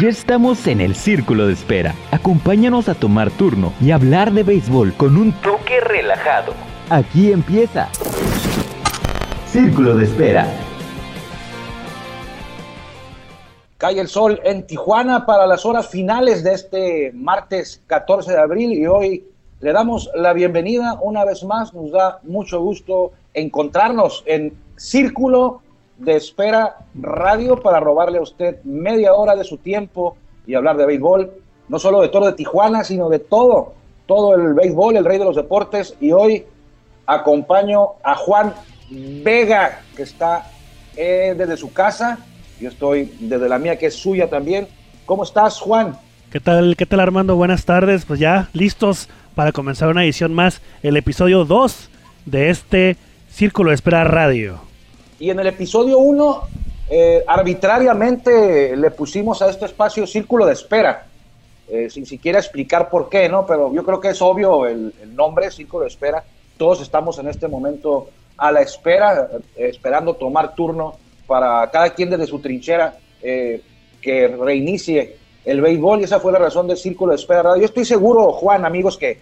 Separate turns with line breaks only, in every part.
Ya estamos en el círculo de espera. Acompáñanos a tomar turno y hablar de béisbol con un toque relajado. Aquí empieza. Círculo de espera.
Cae el sol en Tijuana para las horas finales de este martes 14 de abril y hoy le damos la bienvenida una vez más. Nos da mucho gusto encontrarnos en Círculo de Espera Radio para robarle a usted media hora de su tiempo y hablar de béisbol, no solo de todo de Tijuana, sino de todo, todo el béisbol, el rey de los deportes. Y hoy acompaño a Juan Vega, que está eh, desde su casa. Yo estoy desde la mía, que es suya también. ¿Cómo estás, Juan?
¿Qué tal, qué tal Armando? Buenas tardes. Pues ya listos para comenzar una edición más, el episodio 2 de este Círculo de Espera Radio.
Y en el episodio 1, eh, arbitrariamente le pusimos a este espacio Círculo de Espera, eh, sin siquiera explicar por qué, ¿no? Pero yo creo que es obvio el, nombre, Círculo de Espera. Todos estamos en este momento a la espera, eh, esperando tomar turno para cada quien desde su trinchera eh, que reinicie el béisbol y esa fue la razón del Círculo de Espera. Yo estoy seguro, Juan, amigos, que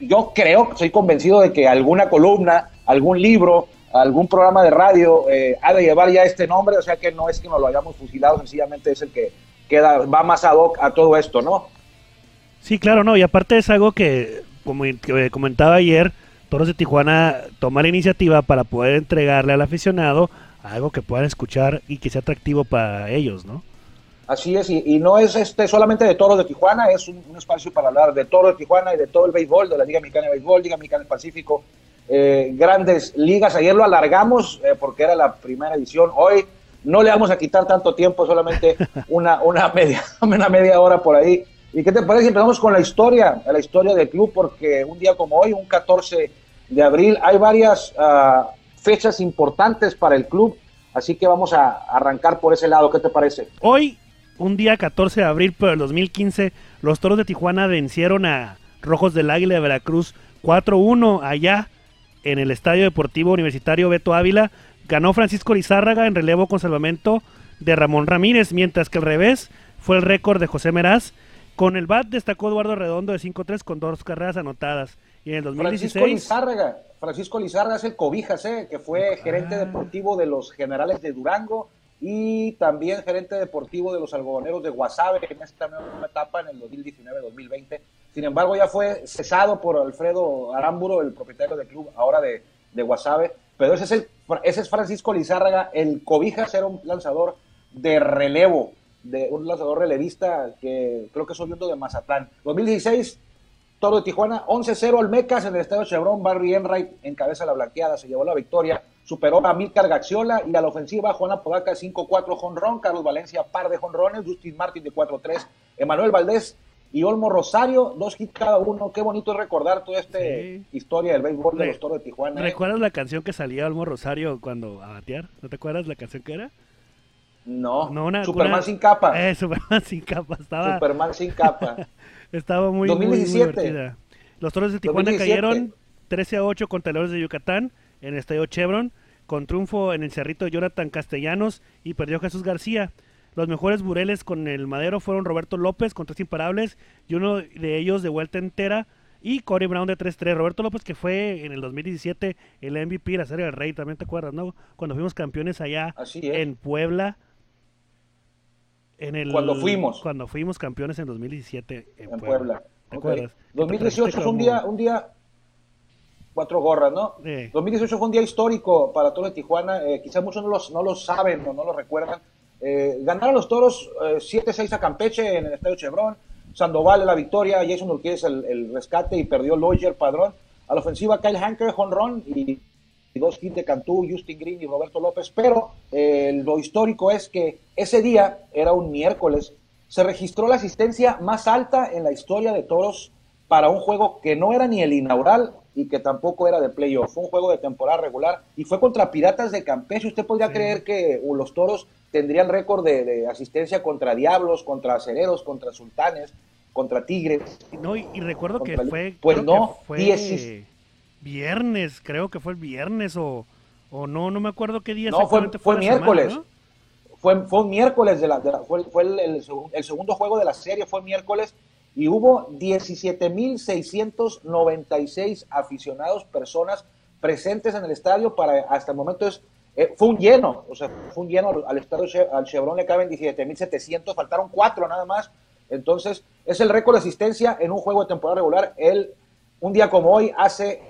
yo creo, soy convencido de que alguna columna, algún libro, algún programa de radio eh, ha de llevar ya este nombre, o sea que no es que nos lo hayamos fusilado, sencillamente es el que queda, va más ad hoc a todo esto, ¿no?
Sí, claro, no, y aparte es algo que, como que comentaba ayer, Toros de Tijuana toma la iniciativa para poder entregarle al aficionado algo que puedan escuchar y que sea atractivo para ellos, ¿no?
Así es, y, y no es este solamente de Toros de Tijuana, es un, un, espacio para hablar de Toros de Tijuana y de todo el béisbol, de la Liga Mexicana de Béisbol, Liga Mexicana del Pacífico, eh, grandes ligas. Ayer lo alargamos eh, porque era la primera edición. Hoy no le vamos a quitar tanto tiempo, solamente una, una, media, una media hora por ahí. ¿Y qué te parece? Empezamos con la historia, la historia del club, porque un día como hoy, un 14 de abril, hay varias uh, fechas importantes para el club, así que vamos a arrancar por ese lado. ¿Qué te parece?
Hoy, un día 14 de abril, pero el 2015, los Toros de Tijuana vencieron a Rojos del Águila de Veracruz 4-1 allá en el Estadio Deportivo Universitario Beto Ávila. Ganó Francisco Lizárraga en relevo con salvamento de Ramón Ramírez, mientras que al revés fue el récord de José Meraz. Con el BAT destacó Eduardo Redondo de 5-3 con dos carreras anotadas. Y en el 2016...
Francisco Lizárraga, Francisco Lizárraga es el Cobijas, ¿eh? que fue gerente ah. deportivo de los Generales de Durango y también gerente deportivo de los algodoneros de Guasave en esta nueva etapa en el 2019-2020. Sin embargo, ya fue cesado por Alfredo Aramburo, el propietario del club ahora de, de Guasave. Pero ese es, el, ese es Francisco Lizárraga. El Cobijas era un lanzador de relevo, de un lanzador relevista que creo que es oriundo de Mazatlán. 2016, Toro de Tijuana, 11-0 Olmecas en el estadio Chevron. Barry Enright encabeza la blanqueada, se llevó la victoria superó a Milcar Gaxiola y a la ofensiva Juana Podaca 5-4 jonrón, Carlos Valencia par de jonrones, Justin Martin de 4-3, Emanuel Valdés y Olmo Rosario, dos hits cada uno. Qué bonito es recordar toda esta sí. historia del béisbol de Re los Toros de Tijuana.
¿Recuerdas ¿eh? la canción que salía Olmo Rosario cuando a batear? ¿No te acuerdas la canción que era?
No, no una, Superman una... sin capa.
Eh, Superman sin capa. Estaba...
Superman sin capa.
Estaba muy, 2017. muy divertida. Los Toros de Tijuana 2017. cayeron 13 a 8 contra los de Yucatán en el estadio Chevron con triunfo en el cerrito de Jonathan Castellanos y perdió Jesús García. Los mejores bureles con el madero fueron Roberto López con tres imparables y uno de ellos de vuelta entera y Corey Brown de 3-3. Roberto López que fue en el 2017 el MVP de la Serie del Rey, también te acuerdas, ¿no? Cuando fuimos campeones allá en Puebla. En el,
cuando fuimos.
Cuando fuimos campeones en 2017 en,
en
Puebla.
Puebla. ¿Te okay. acuerdas? 2018 es un día, un día cuatro gorras, ¿no? Sí. 2018 fue un día histórico para Toros de Tijuana, eh, quizás muchos no, los, no lo saben o no lo recuerdan. Eh, ganaron los Toros eh, 7-6 a Campeche en el Estadio Chevron, Sandoval la victoria, Jason Urquídez el, rescate y perdió Loyer Padrón. A la ofensiva Kyle Hanker, Honron y, y, dos hits de Cantú, Justin Green y Roberto López. Pero eh, lo histórico es que ese día, era un miércoles, se registró la asistencia más alta en la historia de Toros para un juego que no era ni el inaugural y que tampoco era de playoff. Fue un juego de temporada regular y fue contra Piratas de Campeche. ¿Usted podría sí. creer que uh, los toros tendrían récord de, de, asistencia contra Diablos, contra Acereros, contra Sultanes, contra Tigres?
No, y, y recuerdo que fue.
Pues no,
que fue viernes, creo que fue el viernes o, o no, no me acuerdo qué día
No, fue, fue, fue miércoles.
Semana, ¿no?
fue, fue un miércoles, de la, fue, fue el, el, segundo juego de la serie, fue miércoles, y hubo 17.696 aficionados, personas presentes en el estadio para hasta el momento es eh, fue un lleno, o sea, fue un lleno al estadio al Chevron le caben 17.700, faltaron cuatro nada más. Entonces, es el récord de asistencia en un juego de temporada regular. El, un día como hoy, hace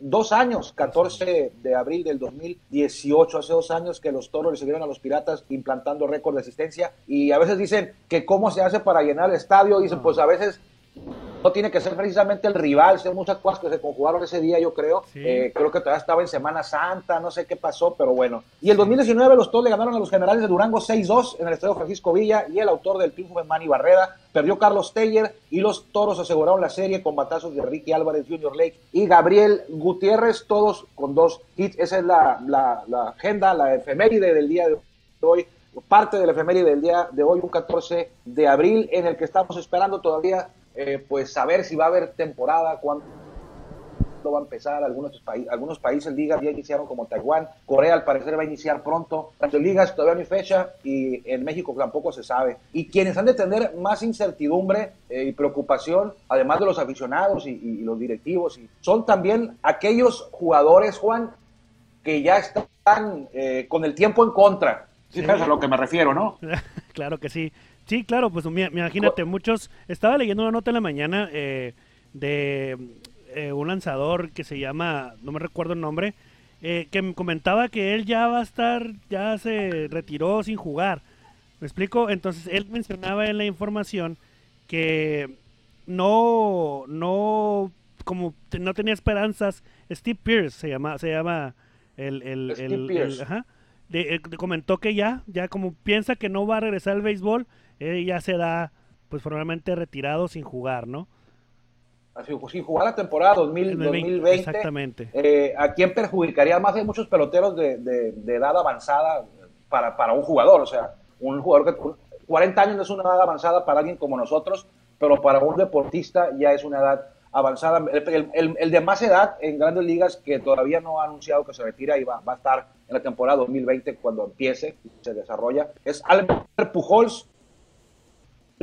dos años, 14 de abril del 2018, hace dos años que los toros recibieron a los piratas implantando récord de asistencia. Y a veces dicen que cómo se hace para llenar el estadio. Dicen, pues a veces no tiene que ser precisamente el rival, son muchas cosas que se conjugaron ese día, yo creo. Eh, creo que todavía estaba en Semana Santa, no sé qué pasó, pero bueno. Y el 2019 los Toros le ganaron a los Generales de Durango 6-2 en el Estadio Francisco Villa y el autor del triunfo fue Manny Barrera. Perdió Carlos Teller y los Toros aseguraron la serie con batazos de Ricky Álvarez, Junior Lake y Gabriel Gutiérrez, todos con dos hits. Esa es la, la, la agenda, la efeméride del día de hoy parte de la efeméride del día de hoy, un 14 de abril, en el que estamos esperando todavía eh, pues saber si va a haber temporada, cuándo va a empezar. Algunos, países algunos países ligas ya iniciaron como Taiwán, Corea al parecer va a iniciar pronto. Las ligas todavía no hay fecha y en México tampoco se sabe. Y quienes han de tener más incertidumbre eh, y preocupación, además de los aficionados y, los directivos, son también aquellos jugadores, Juan, que ya están eh, con el tiempo en contra. Sí, a lo que me refiero, ¿no?
claro que sí. Sí, claro, pues imagínate, muchos... Estaba leyendo una nota en la mañana eh, de eh, un lanzador que se llama, no me recuerdo el nombre, eh, que me comentaba que él ya va a estar, ya se retiró sin jugar. ¿Me explico? Entonces él mencionaba en la información que no, no, como no tenía esperanzas. Steve Pierce se llama, se llama el, el, el, ajá, comentó que ya, ya como piensa que no va a regresar al béisbol, eh, ya se da, pues probablemente retirado sin jugar, ¿no?
Así, sin jugar la temporada 2020.
Exactamente.
Eh, ¿A quién perjudicaría más? Hay muchos peloteros de, de, edad avanzada para, para, un jugador. O sea, un jugador que 40 años es una edad avanzada para alguien como nosotros, pero para un deportista ya es una edad avanzada. El, el, de más edad en grandes ligas que todavía no ha anunciado que se retira y va, va a estar en la temporada 2020 cuando empiece, se desarrolla, es Albert Pujols,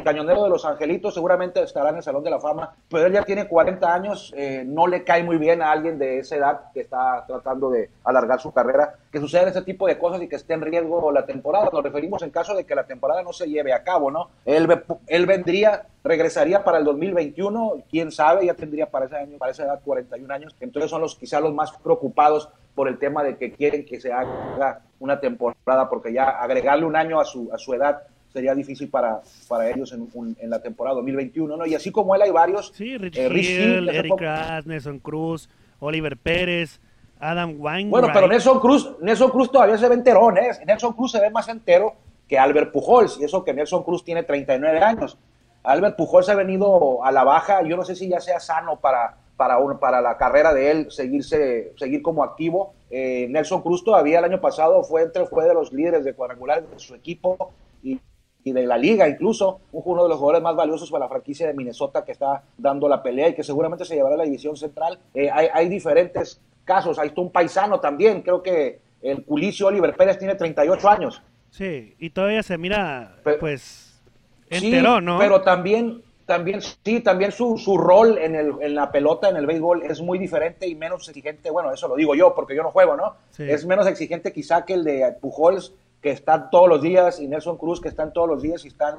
cañonero de los Angelitos, seguramente estará en el Salón de la Fama, pero él ya tiene 40 años, eh, no le cae muy bien a alguien de esa edad que está tratando de alargar su carrera, que sucedan ese tipo de cosas y que esté en riesgo la temporada. Nos referimos en caso de que la temporada no se lleve a cabo, ¿no? Él, él vendría, regresaría para el 2021, quién sabe, ya tendría para ese año, para esa edad 41 años, entonces son los quizás los más preocupados por el tema de que quieren que se haga una temporada, porque ya agregarle un año a su, a su edad sería difícil para, para ellos en, en la temporada 2021, ¿no? Y así como él hay varios.
Sí, Rich eh, Hill, Eric Nelson Cruz, Oliver Pérez, Adam Weinreich.
Bueno, pero Nelson Cruz, Nelson Cruz todavía se ve enterón, ¿eh? Nelson Cruz se ve más entero que Albert Pujols, y eso que Nelson Cruz tiene 39 años. Albert Pujols ha venido a la baja, yo no sé si ya sea sano para, para, un, para la carrera de él seguirse, seguir como activo. Eh, Nelson Cruz todavía el año pasado fue, entre, fue de los líderes de cuadrangular de su equipo y y de la liga incluso, uno de los jugadores más valiosos para la franquicia de Minnesota que está dando la pelea y que seguramente se llevará a la división central. Eh, hay, diferentes casos, hay un paisano también, creo que el Culicio Oliver Pérez tiene 38 años.
Sí, y todavía se mira, pues, entero, ¿no?
Pero también, también, sí, también su, su rol en, el, en la pelota, en el béisbol, es muy diferente y menos exigente. Bueno, eso lo digo yo porque yo no juego, ¿no? Es menos exigente quizá que el de Pujols que están todos los días, y Nelson Cruz, que están todos los días y están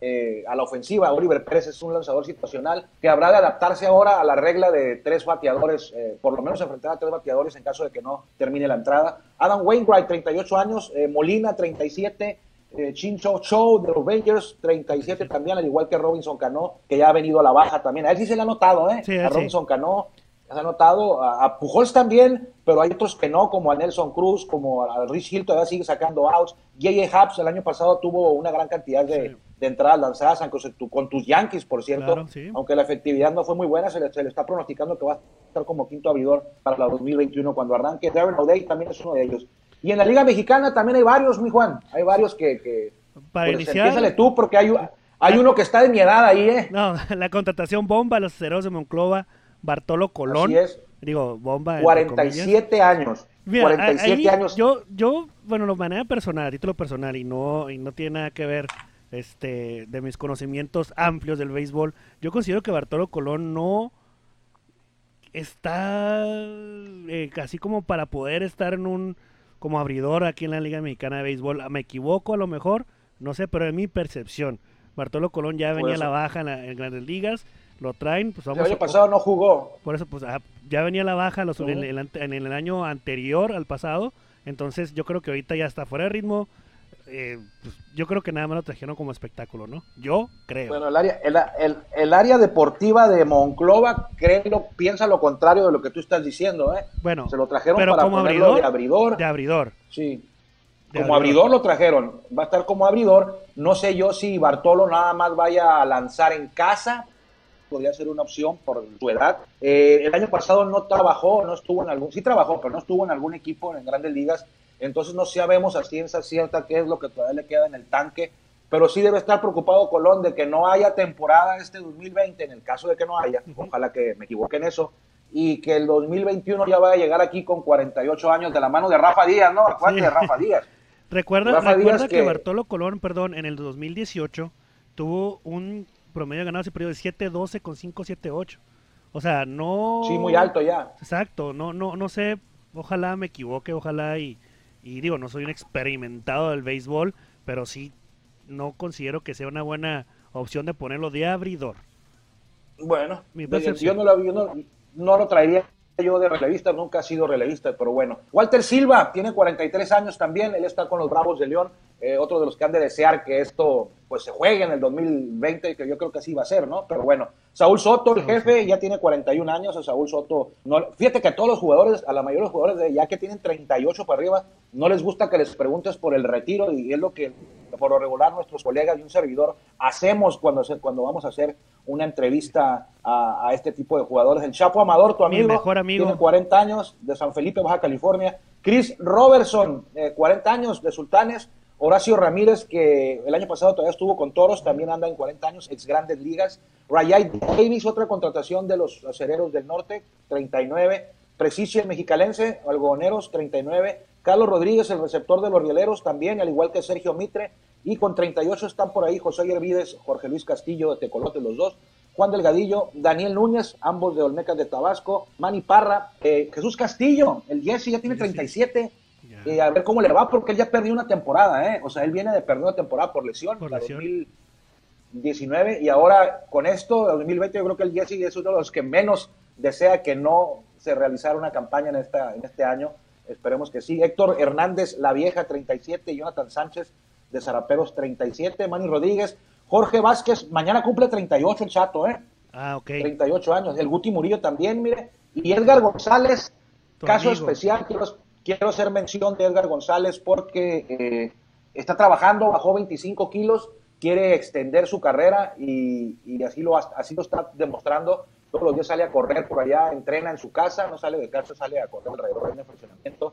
eh, a la ofensiva. Oliver Pérez es un lanzador situacional que habrá de adaptarse ahora a la regla de tres bateadores, eh, por lo menos enfrentar a tres bateadores en caso de que no termine la entrada. Adam Wainwright, 38 años, eh, Molina, 37, Chincho Cho de los Rangers, 37 también, al igual que Robinson Cano, que ya ha venido a la baja también. A él sí se le ha notado, ¿eh? a Robinson Cano has notado, a, Pujols también, pero hay otros que no, como a Nelson Cruz, como a Rich Hill todavía sigue sacando outs. J.J. Haps el año pasado tuvo una gran cantidad de, entradas lanzadas con tus Yankees, por cierto, aunque la efectividad no fue muy buena, se le, está pronosticando que va a estar como quinto abridor para la 2021 cuando arranque. Darren O'Day también es uno de ellos. Y en la Liga Mexicana también hay varios, mi Juan, hay varios que... que
para pues, iniciar...
tú, porque hay, hay uno que está de mi edad ahí, ¿eh?
No, la contratación bomba, los ceros de Monclova Bartolo Colón.
Así es.
Digo, bomba.
47 años. 47 años.
Yo, yo, bueno, lo manera personal, a título personal, y no, y no tiene nada que ver este, de mis conocimientos amplios del béisbol, yo considero que Bartolo Colón no está eh, casi como para poder estar en un como abridor aquí en la Liga Mexicana de Béisbol. Me equivoco a lo mejor, no sé, pero en mi percepción. Bartolo Colón ya venía a la baja en, Grandes Ligas, lo traen, pues vamos
El año pasado no jugó.
Por eso, pues ya venía la baja los, en, el, año anterior al pasado, entonces yo creo que ahorita ya está fuera de ritmo. Eh, pues, yo creo que nada más lo trajeron como espectáculo, ¿no? Yo creo.
Bueno, el área, el, área deportiva de Monclova creo, piensa lo contrario de lo que tú estás diciendo, ¿eh?
Bueno,
se lo trajeron para como abridor, de abridor.
De abridor.
Sí. como abridor. lo trajeron. Va a estar como abridor. No sé yo si Bartolo nada más vaya a lanzar en casa. Podría ser una opción por su edad. Eh, el año pasado no trabajó, no estuvo en algún, sí trabajó, pero no estuvo en algún equipo en grandes ligas entonces no sabemos a ciencia cierta qué es lo que todavía le queda en el tanque, pero sí debe estar preocupado Colón de que no haya temporada este 2020, en el caso de que no haya, ojalá que me equivoque en eso, y que el 2021 ya vaya a llegar aquí con 48 años de la mano de Rafa Díaz, ¿no? Acuérdate de Rafa Díaz.
recuerda, recuerda que... Bartolo Colón, perdón, en el 2018 tuvo un promedio de ganados y periodo de 7-12 con 5-7-8. O sea, no...
Sí, muy alto ya.
Exacto, no, no, no sé, ojalá me equivoque, ojalá y y digo, no soy un experimentado del béisbol, pero sí no considero que sea una buena opción de ponerlo de abridor.
Bueno, yo, no lo, no, lo traería yo de relevista, nunca ha sido relevista, pero bueno. Walter Silva tiene 43 años también, él está con los Bravos de León, eh, otro de los que han de desear que esto pues se juegue en el 2020, que yo creo que así va a ser, ¿no? Pero bueno, Saúl Soto, el jefe, ya tiene 41 años, a Saúl Soto, no, fíjate que a todos los jugadores, a la mayoría de los jugadores de ya que tienen 38 para arriba, no les gusta que les preguntes por el retiro y es lo que por lo regular nuestros colegas y un servidor hacemos cuando, cuando vamos a hacer una entrevista a, este tipo de jugadores. El Chapo Amador, tu amigo,
mejor amigo,
tiene 40 años, de San Felipe, Baja California. Chris Robertson, 40 eh, años, de Sultanes. Horacio Ramírez, que el año pasado todavía estuvo con Toros, también anda en 40 años, ex grandes ligas. Rayay Davis, otra contratación de los acereros del norte, 39. Precicio el mexicalense, algodoneros, 39. Carlos Rodríguez, el receptor de los rieleros, también, al igual que Sergio Mitre. Y con 38 están por ahí José Hervides, Jorge Luis Castillo de Tecolote, los dos. Juan Delgadillo, Daniel Núñez, ambos de Olmecas de Tabasco. Manny Parra, eh, Jesús Castillo, el Jesse ya tiene 37. Eh, a ver cómo le va, porque él ya perdió una temporada, ¿eh? O sea, él viene de perder una temporada por lesión, por lesión. 2019, y ahora con esto, 2020, yo creo que el Jesse es uno de los que menos desea que no se realizara una campaña en, esta, en este año. Esperemos que sí. Héctor Hernández, La Vieja, 37, Jonathan Sánchez de Zaraperos, 37, Manny Rodríguez, Jorge Vázquez, mañana cumple 38 el chato, ¿eh?
Ah, ok.
38 años. El Guti Murillo también, mire. Y Edgar González, caso especial, quiero, quiero hacer mención de Edgar González porque eh, está trabajando, bajó 25 kilos, quiere extender su carrera y, así, lo, así lo está demostrando. Todos los días sale a correr por allá, entrena en su casa, no sale de casa, sale a correr alrededor del funcionamiento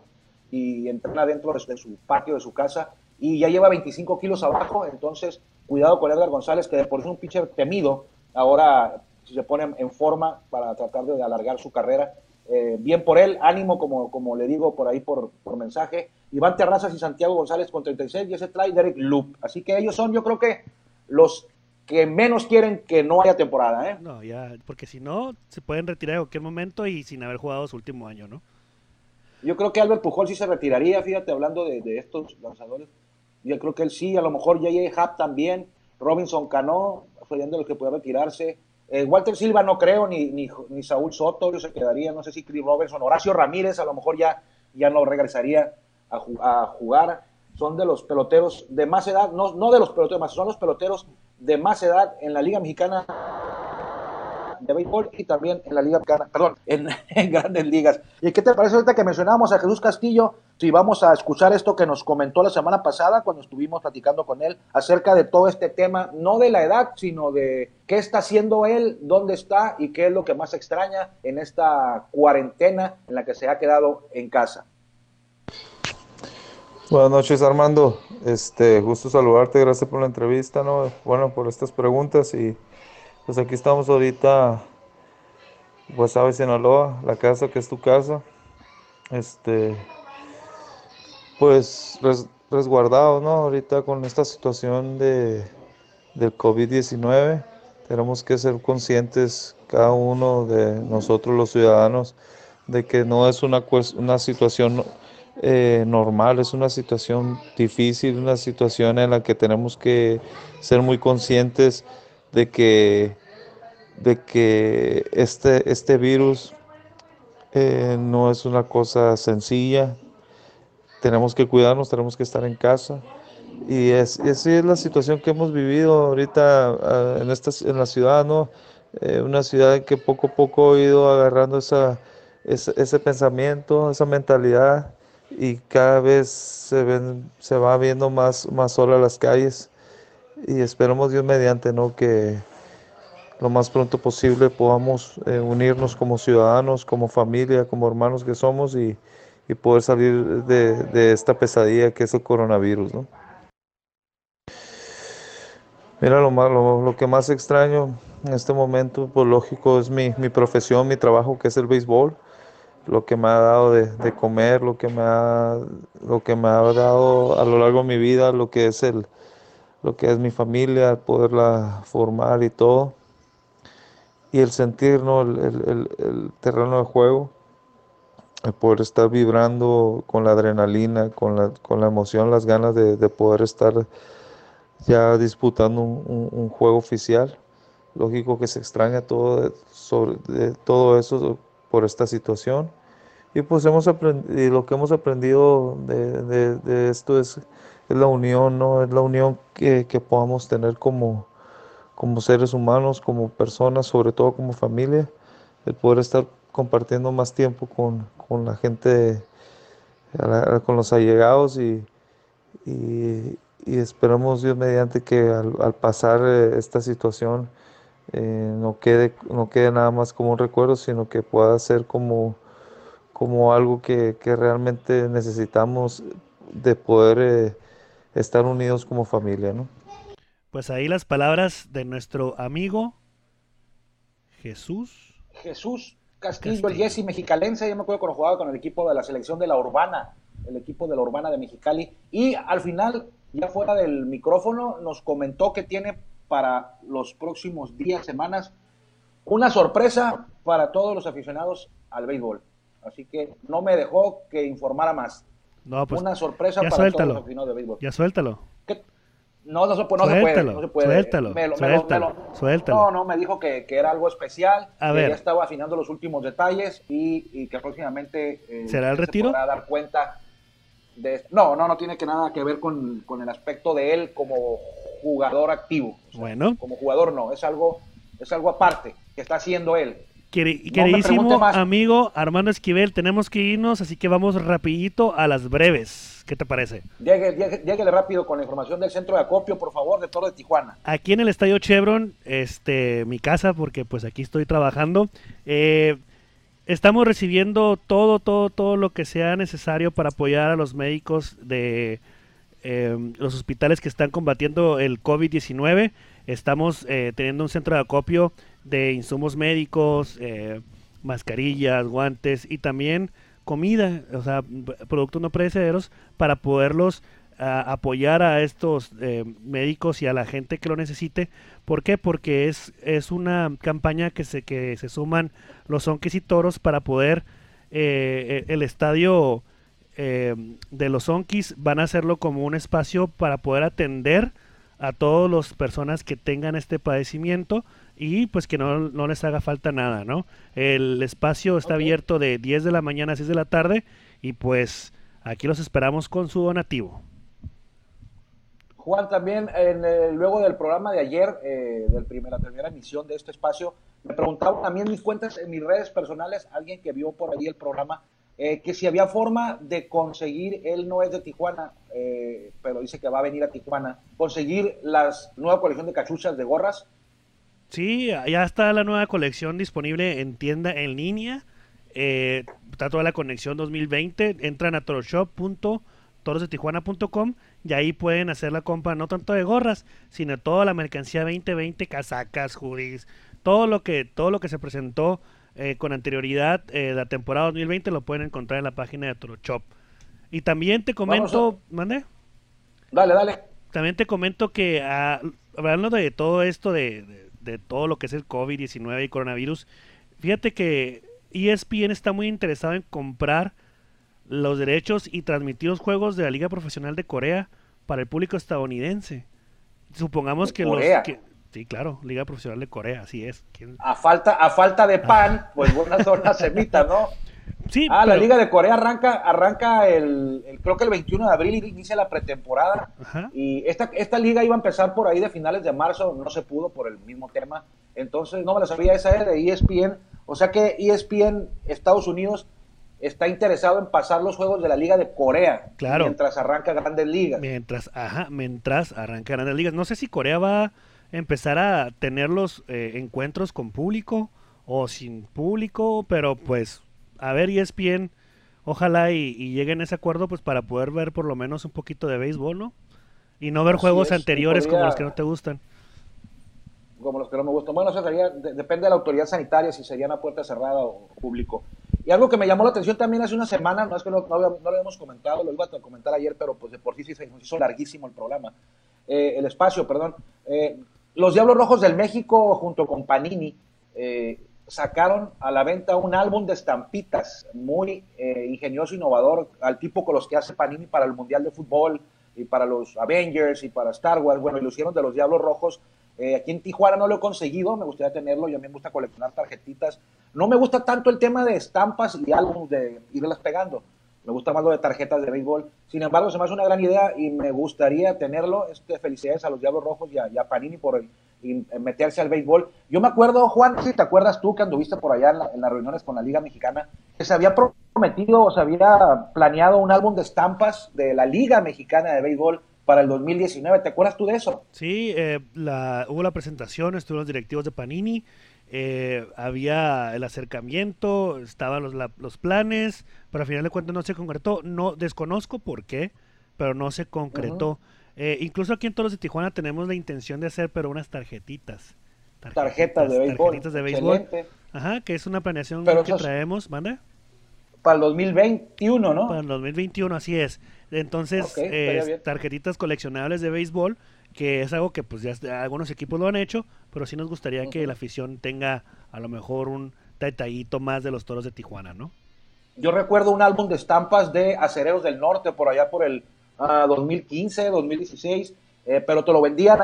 y entrena dentro de su patio de su casa y ya lleva 25 kilos abajo, entonces cuidado con Edgar González, que de por sí es un pitcher temido, ahora se pone en forma para tratar de alargar su carrera, eh, bien por él, ánimo, como, como le digo por ahí por, por mensaje. Iván Terrazas y Santiago González con 36 y ese trae Derek Loop. Así que ellos son, yo creo que los que menos quieren que no haya temporada. ¿eh?
No, ya, porque si no, se pueden retirar en cualquier momento y sin haber jugado su último año, ¿no?
Yo creo que Albert Pujol sí se retiraría, fíjate, hablando de, estos lanzadores. Yo creo que él sí, a lo mejor J.J. Happ también, Robinson Cano, fue de los que puede retirarse. Eh, Walter Silva no creo, ni, ni, Saúl Soto, yo se quedaría, no sé si Chris Robertson, Horacio Ramírez a lo mejor ya, ya no regresaría a, jugar. Son de los peloteros de más edad, no, no de los peloteros más, son los peloteros de más edad en la Liga Mexicana de béisbol y también en la Liga Mexicana, perdón, en, en, grandes ligas. ¿Y qué te parece ahorita que mencionamos a Jesús Castillo? Si vamos a escuchar esto que nos comentó la semana pasada cuando estuvimos platicando con él acerca de todo este tema, no de la edad, sino de qué está haciendo él, dónde está y qué es lo que más extraña en esta cuarentena en la que se ha quedado en casa.
Buenas noches Armando, este, gusto saludarte, gracias por la entrevista, ¿no? Bueno, por estas preguntas y pues aquí estamos ahorita, pues sabes, Sinaloa, la casa que es tu casa, este, pues resguardados, ¿no? Ahorita con esta situación de, del COVID-19, tenemos que ser conscientes cada uno de nosotros los ciudadanos de que no es una, una situación eh, normal, es una situación difícil, una situación en la que tenemos que ser muy conscientes de que, de que este, este virus eh, no es una cosa sencilla, tenemos que cuidarnos, tenemos que estar en casa. Y, es, así es la situación que hemos vivido ahorita ah, en, esta, en la ciudad, ¿no? Eh, una ciudad que poco a poco ha ido agarrando esa, ese pensamiento, esa mentalidad y cada vez se, ven, se va viendo más, más sola las calles y esperamos Dios mediante ¿no? que lo más pronto posible podamos eh, unirnos como ciudadanos, como familia, como hermanos que somos y, y poder salir de, de, esta pesadilla que es el coronavirus. ¿no? Mira, lo, lo, lo, que más extraño en este momento, pues lógico, es mi, mi profesión, mi trabajo, que es el béisbol lo que me ha dado de, comer, lo que me ha, lo que me ha dado a lo largo de mi vida, lo que es el, lo que es mi familia, poderla formar y todo. Y el sentir el, terreno de juego, el poder estar vibrando con la adrenalina, con la, con la emoción, las ganas de, poder estar ya disputando un, juego oficial. Lógico que se extraña todo, sobre, de todo eso por esta situación. Y pues hemos aprendido, lo que hemos aprendido de, de, esto es, es, la unión, ¿no? Es la unión que, que, podamos tener como, como seres humanos, como personas, sobre todo como familia, el poder estar compartiendo más tiempo con, con la gente, con los allegados y, y, y, esperamos Dios mediante que al, al pasar eh, esta situación, eh, no, quede, no quede nada más como un recuerdo, sino que pueda ser como, como algo que, que realmente necesitamos de poder eh, estar unidos como familia. ¿no?
Pues ahí las palabras de nuestro amigo Jesús.
Jesús Castillo, el Jesse mexicalense, yo me acuerdo cuando jugaba con el equipo de la selección de la Urbana, el equipo de la Urbana de Mexicali, y al final, ya fuera del micrófono, nos comentó que tiene para los próximos días, semanas, una sorpresa para todos los aficionados al béisbol. Así que no me dejó que informara más.
No, pues,
una sorpresa
para todos los aficionados del béisbol. Ya suéltalo.
No, no, se, puede, no se puede.
Suéltalo, suéltalo, suéltalo,
No, no, me dijo que, que era algo especial, a que ya estaba afinando los últimos detalles y, y que próximamente
eh, ¿Será el retiro?
se podrá dar cuenta de No, no, no tiene que nada que ver con, con el aspecto de él como jugador activo.
bueno.
Como jugador no, es algo, es algo aparte que está haciendo él.
Queridísimo amigo Armando Esquivel, tenemos que irnos, así que vamos rapidito a las breves. ¿Qué te parece?
Llegue, rápido con la información del centro de acopio, por favor, de todo de Tijuana.
Aquí en el Estadio Chevron, este, mi casa, porque pues aquí estoy trabajando. Eh, estamos recibiendo todo, todo, todo lo que sea necesario para apoyar a los médicos de Em, los hospitales que están combatiendo el COVID-19. Estamos eh, teniendo un centro de acopio de insumos médicos, eh, mascarillas, guantes y también comida, o sea, productos no perecederos para poderlos apoyar a estos eh, médicos y a la gente que lo necesite. ¿Por qué? Porque es, es una campaña que se, que se suman los onques y toros para poder el estadio eh, de los Onkis van a hacerlo como un espacio para poder atender a todas las personas que tengan este padecimiento y pues que no, les haga falta nada, ¿no? El espacio está abierto de 10 de la mañana a 6 de la tarde y pues aquí los esperamos con su donativo.
Juan, también en luego del programa de ayer, eh, de primera, la primera emisión de este espacio, me preguntaban también mis cuentas, en mis redes personales, alguien que vio por ahí el programa, eh, que si había forma de conseguir, él no es de Tijuana, eh, pero dice que va a venir a Tijuana, conseguir la nueva colección de cachuchas de gorras.
Sí, ya está la nueva colección disponible en tienda en línea. Eh, está toda la conexión 2020. Entran a toroshop.torosdetijuana.com y ahí pueden hacer la compra no tanto de gorras, sino toda la mercancía 2020, casacas, hoodies, todo lo que todo lo que se presentó eh, con anterioridad, eh, la temporada 2020 lo pueden encontrar en la página de Toro Shop. Y también te comento, ¿mande?
Dale, dale.
También te comento que ah, hablando de todo esto, de, de, todo lo que es el COVID-19 y coronavirus, fíjate que ESPN está muy interesado en comprar los derechos y transmitir los juegos de la Liga Profesional de Corea para el público estadounidense. Supongamos que los... Que, sí, claro, Liga Profesional de Corea, así es.
A, falta, a falta de pan, pues buenas horas semita, ¿no?
Sí,
ah, la Liga de Corea arranca, arranca el, creo que el 21 de abril inicia la pretemporada. Y esta, esta liga iba a empezar por ahí de finales de marzo, no se pudo por el mismo tema. Entonces, no me la sabía esa era de ESPN. O sea que ESPN Estados Unidos está interesado en pasar los juegos de la Liga de Corea.
Claro.
Mientras arranca Grandes Ligas.
Mientras, ajá, mientras arranca Grandes Ligas. No sé si Corea va a empezar a tener los eh, encuentros con público o sin público, pero pues a ver ESPN, ojalá y, lleguen a ese acuerdo pues para poder ver por lo menos un poquito de béisbol, ¿no? Y no ver juegos anteriores como los que no te gustan.
Como los que no me gustan. Bueno, eso sería, depende de la autoridad sanitaria si sería una puerta cerrada o público. Y algo que me llamó la atención también hace una semana, no es que no, lo habíamos comentado, lo iba a comentar ayer, pero pues de por sí se hizo larguísimo el programa, eh, el espacio, perdón. Eh, los Diablos Rojos del México junto con Panini eh, sacaron a la venta un álbum de estampitas muy eh, ingenioso, innovador, al tipo con los que hace Panini para el Mundial de Fútbol y para los Avengers y para Star Wars. Bueno, y lo hicieron de los Diablos Rojos. Eh, aquí en Tijuana no lo he conseguido, me gustaría tenerlo, y a mí me gusta coleccionar tarjetitas. No me gusta tanto el tema de estampas y álbumes de irlas pegando. Me gusta más lo de tarjetas de béisbol. Sin embargo, se me hace una gran idea y me gustaría tenerlo. Este, felicidades a los Diablos Rojos y a Panini por el, y meterse al béisbol. Yo me acuerdo, Juan, si te acuerdas tú que anduviste por allá en, las reuniones con la Liga Mexicana, que se había prometido o se había planeado un álbum de estampas de la Liga Mexicana de Béisbol para el 2019. ¿Te acuerdas tú de eso?
Sí, eh, la, hubo la presentación, estuvieron los directivos de Panini, eh, había el acercamiento, estaban los, los planes, pero al final de cuentas no se concretó. No desconozco por qué, pero no se concretó. Eh, incluso aquí en Toros de Tijuana tenemos la intención de hacer, pero unas tarjetitas.
Tarjetas, de béisbol. Tarjetitas
de béisbol. Ajá, que es una planeación que traemos, ¿manda?
Para el 2021, ¿no?
Para el 2021, así es. Entonces, eh, tarjetitas coleccionables de béisbol, que es algo que pues ya algunos equipos lo han hecho, pero sí nos gustaría que la afición tenga a lo mejor un detallito más de los toros de Tijuana, ¿no?
Yo recuerdo un álbum de estampas de Acereros del Norte por allá por el 2015, 2016, eh, pero te lo vendían,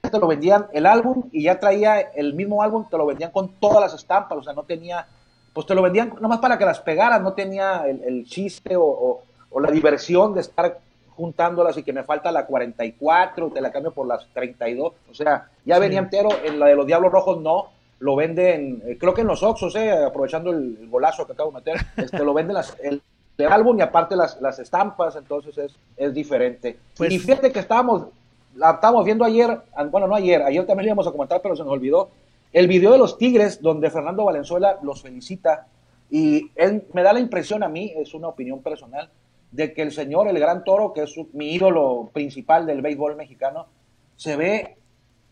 te lo vendían el álbum y ya traía el mismo álbum, te lo vendían con todas las estampas, o sea, no tenía, pues te lo vendían nomás para que las pegaras, no tenía el, chiste o, la diversión de estar juntándolas y que me falta la 44, te la cambio por las 32, o sea, ya venía entero, en la de los Diablos Rojos no, lo venden, eh, creo que en los Oxos, eh, aprovechando el, golazo que acabo de meter, este, lo venden las, el, álbum y aparte las, las estampas, entonces es, es diferente. Pues, y fíjate que estábamos, la estábamos viendo ayer, bueno, no ayer, ayer también le íbamos a comentar, pero se nos olvidó, el video de los Tigres, donde Fernando Valenzuela los felicita, y él me da la impresión a mí, es una opinión personal, de que el señor, el gran toro, que es mi ídolo principal del béisbol mexicano, se ve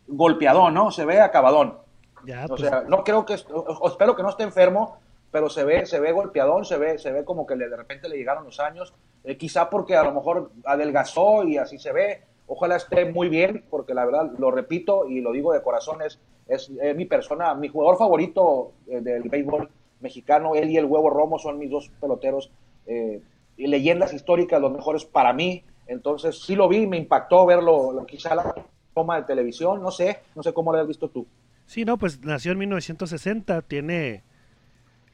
golpeadón, ¿no? Se ve acabadón. o pues. sea, no creo que, espero que no esté enfermo, pero se ve, se ve golpeadón, se ve, se ve como que le, de repente le llegaron los años, eh, quizá porque a lo mejor adelgazó y así se ve, ojalá esté muy bien, porque la verdad, lo repito y lo digo de corazón, es, es, mi persona, mi jugador favorito eh, del béisbol mexicano, él y el huevo Romo son mis dos peloteros, eh, y leyendas históricas, los mejores para mí, entonces sí lo vi, me impactó verlo, lo, quizá la toma de televisión, no sé, no sé cómo lo has visto tú.
Sí, no, pues nació en 1960, tiene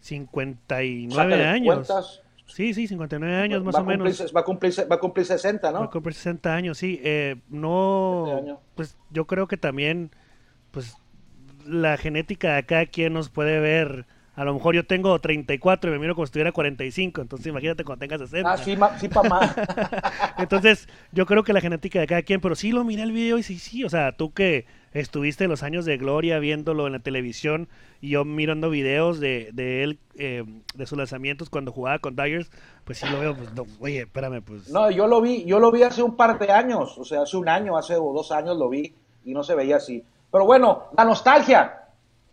59 años. Sí, sí, 59 años más o menos.
Va a, cumplir, va a cumplir 60, ¿no?
Va a cumplir 60 años, sí. Eh, no, pues yo creo que también, pues la genética de cada quien nos puede ver. A lo mejor yo tengo 34 y me miro como si tuviera 45, entonces imagínate cuando tengas 60.
Ah, sí, sí pa más.
entonces, yo creo que la genética de cada quien, pero sí lo miré el video y sí, sí, o sea, tú que estuviste en los años de gloria viéndolo en la televisión y yo mirando videos de, de él, eh, de sus lanzamientos cuando jugaba con Dyers, pues sí lo veo, pues no, oye, espérame, pues.
No, yo lo vi, yo lo vi hace un par de años, o sea, hace un año, hace dos años lo vi y no se veía así. Pero bueno, la nostalgia,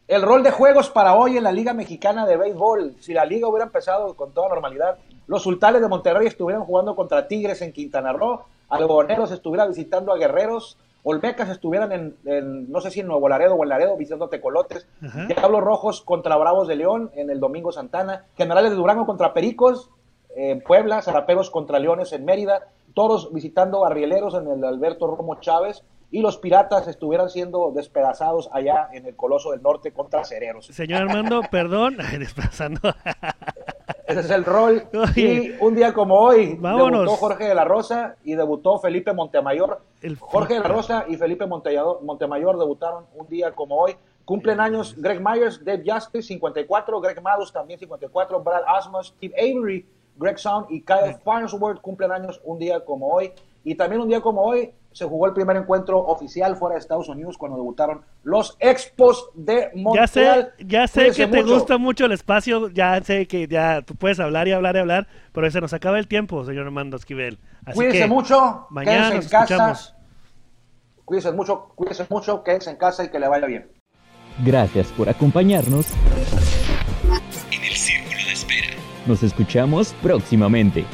el rol de juegos para hoy en la Liga Mexicana de Béisbol, si la liga hubiera empezado con toda normalidad, los sultanes de Monterrey estuvieran jugando contra Tigres en Quintana Roo, Algoneros estuviera visitando a Guerreros, Olmecas estuvieran en, no sé si en Nuevo Laredo o en Laredo visitando a Tecolotes, Diablos Rojos contra Bravos de León en el Domingo Santana, Generales de Durango contra Pericos en Puebla, Zaraperos contra Leones en Mérida, Toros visitando a Rieleros en el Alberto Romo Chávez, y los piratas estuvieran siendo despedazados allá en el Coloso del Norte contra Cereros.
Señor Armando, perdón, desplazando.
Ese es el rol. Y un día como hoy debutó Jorge de la Rosa y debutó Felipe Montemayor. Jorge de la Rosa y Felipe Montemayor debutaron un día como hoy. Cumplen años Greg Myers, Dave Justice, 54, Greg Maddux también 54, Brad Asmus, Steve Avery, Greg Sound y Kyle Farnsworth cumplen años un día como hoy. Y también un día como hoy se jugó el primer encuentro oficial fuera de Estados Unidos cuando debutaron los Expos de Montreal.
Ya sé, ya sé que te gusta mucho el espacio, ya sé que ya tú puedes hablar y hablar y hablar, pero se nos acaba el tiempo, señor Armando Esquivel.
Así cuídense mucho, mañana en casa. Cuídense mucho, cuídense mucho, quédense en casa y que le vaya bien.
Gracias por acompañarnos en el Círculo de Espera. Nos escuchamos próximamente.